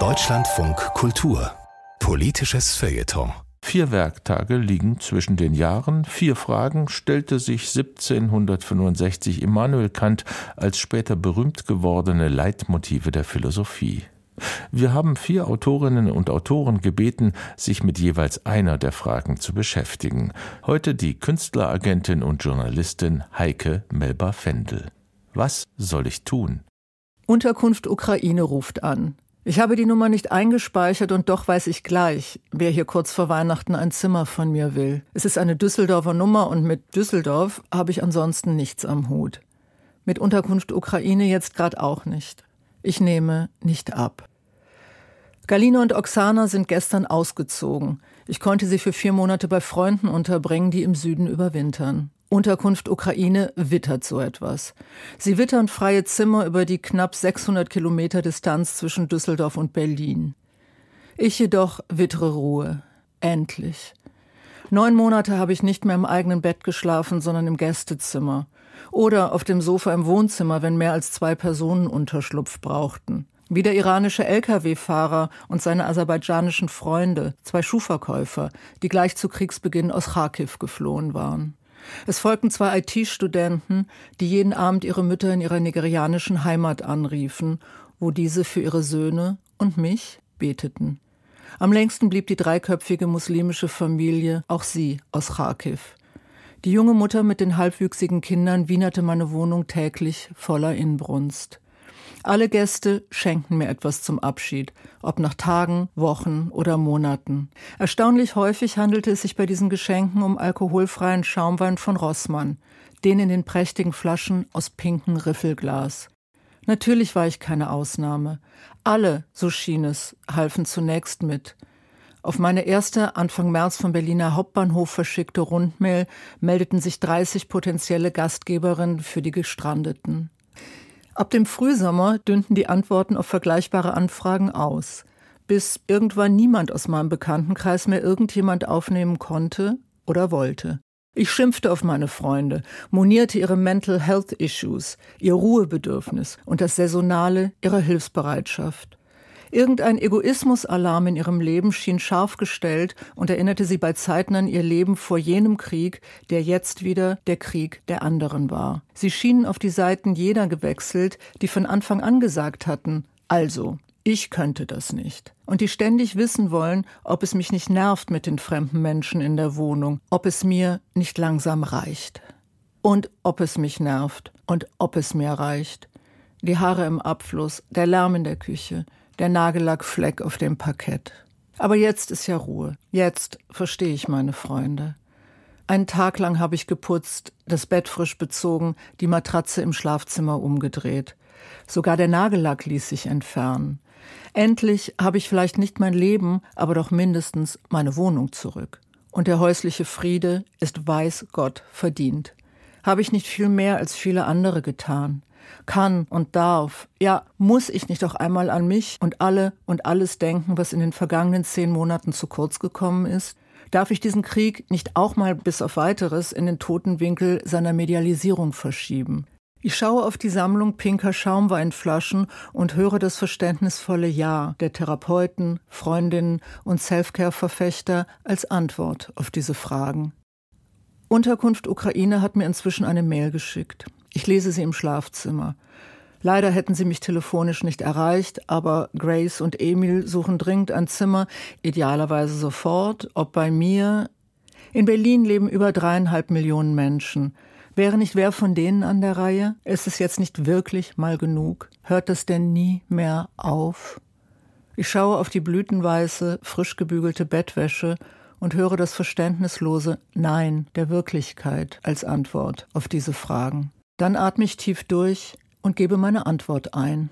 Deutschlandfunk Kultur Politisches Feuilleton Vier Werktage liegen zwischen den Jahren. Vier Fragen stellte sich 1765 Immanuel Kant als später berühmt gewordene Leitmotive der Philosophie. Wir haben vier Autorinnen und Autoren gebeten, sich mit jeweils einer der Fragen zu beschäftigen. Heute die Künstleragentin und Journalistin Heike Melba-Fendel. Was soll ich tun? Unterkunft Ukraine ruft an. Ich habe die Nummer nicht eingespeichert und doch weiß ich gleich, wer hier kurz vor Weihnachten ein Zimmer von mir will. Es ist eine Düsseldorfer Nummer und mit Düsseldorf habe ich ansonsten nichts am Hut. Mit Unterkunft Ukraine jetzt gerade auch nicht. Ich nehme nicht ab. Galina und Oksana sind gestern ausgezogen. Ich konnte sie für vier Monate bei Freunden unterbringen, die im Süden überwintern. Unterkunft Ukraine wittert so etwas. Sie wittern freie Zimmer über die knapp 600 Kilometer Distanz zwischen Düsseldorf und Berlin. Ich jedoch wittere Ruhe. Endlich. Neun Monate habe ich nicht mehr im eigenen Bett geschlafen, sondern im Gästezimmer. Oder auf dem Sofa im Wohnzimmer, wenn mehr als zwei Personen Unterschlupf brauchten. Wie der iranische Lkw-Fahrer und seine aserbaidschanischen Freunde, zwei Schuhverkäufer, die gleich zu Kriegsbeginn aus Kharkiv geflohen waren. Es folgten zwei IT-Studenten, die jeden Abend ihre Mütter in ihrer nigerianischen Heimat anriefen, wo diese für ihre Söhne und mich beteten. Am längsten blieb die dreiköpfige muslimische Familie, auch sie aus Kharkiv. Die junge Mutter mit den halbwüchsigen Kindern wienerte meine Wohnung täglich voller Inbrunst. Alle Gäste schenkten mir etwas zum Abschied, ob nach Tagen, Wochen oder Monaten. Erstaunlich häufig handelte es sich bei diesen Geschenken um alkoholfreien Schaumwein von Rossmann, den in den prächtigen Flaschen aus pinkem Riffelglas. Natürlich war ich keine Ausnahme. Alle, so schien es, halfen zunächst mit. Auf meine erste Anfang März vom Berliner Hauptbahnhof verschickte Rundmail meldeten sich 30 potenzielle Gastgeberinnen für die Gestrandeten. Ab dem Frühsommer dünnten die Antworten auf vergleichbare Anfragen aus, bis irgendwann niemand aus meinem Bekanntenkreis mehr irgendjemand aufnehmen konnte oder wollte. Ich schimpfte auf meine Freunde, monierte ihre Mental Health Issues, ihr Ruhebedürfnis und das Saisonale ihrer Hilfsbereitschaft. Irgendein Egoismusalarm in ihrem Leben schien scharf gestellt und erinnerte sie bei Zeiten an ihr Leben vor jenem Krieg, der jetzt wieder der Krieg der anderen war. Sie schienen auf die Seiten jener gewechselt, die von Anfang an gesagt hatten, also, ich könnte das nicht. Und die ständig wissen wollen, ob es mich nicht nervt mit den fremden Menschen in der Wohnung, ob es mir nicht langsam reicht. Und ob es mich nervt und ob es mir reicht. Die Haare im Abfluss, der Lärm in der Küche, der Nagellackfleck auf dem Parkett. Aber jetzt ist ja Ruhe. Jetzt verstehe ich meine Freunde. Einen Tag lang habe ich geputzt, das Bett frisch bezogen, die Matratze im Schlafzimmer umgedreht. Sogar der Nagellack ließ sich entfernen. Endlich habe ich vielleicht nicht mein Leben, aber doch mindestens meine Wohnung zurück. Und der häusliche Friede ist weiß Gott verdient. Habe ich nicht viel mehr als viele andere getan kann und darf. Ja, muss ich nicht auch einmal an mich und alle und alles denken, was in den vergangenen zehn Monaten zu kurz gekommen ist? Darf ich diesen Krieg nicht auch mal bis auf weiteres in den toten Winkel seiner Medialisierung verschieben? Ich schaue auf die Sammlung pinker Schaumweinflaschen und höre das verständnisvolle Ja der Therapeuten, Freundinnen und Selfcare-Verfechter als Antwort auf diese Fragen. Unterkunft Ukraine hat mir inzwischen eine Mail geschickt. Ich lese sie im Schlafzimmer. Leider hätten sie mich telefonisch nicht erreicht, aber Grace und Emil suchen dringend ein Zimmer, idealerweise sofort, ob bei mir. In Berlin leben über dreieinhalb Millionen Menschen. Wäre nicht wer von denen an der Reihe? Ist es jetzt nicht wirklich mal genug? Hört das denn nie mehr auf? Ich schaue auf die blütenweiße, frisch gebügelte Bettwäsche und höre das verständnislose Nein der Wirklichkeit als Antwort auf diese Fragen. Dann atme ich tief durch und gebe meine Antwort ein.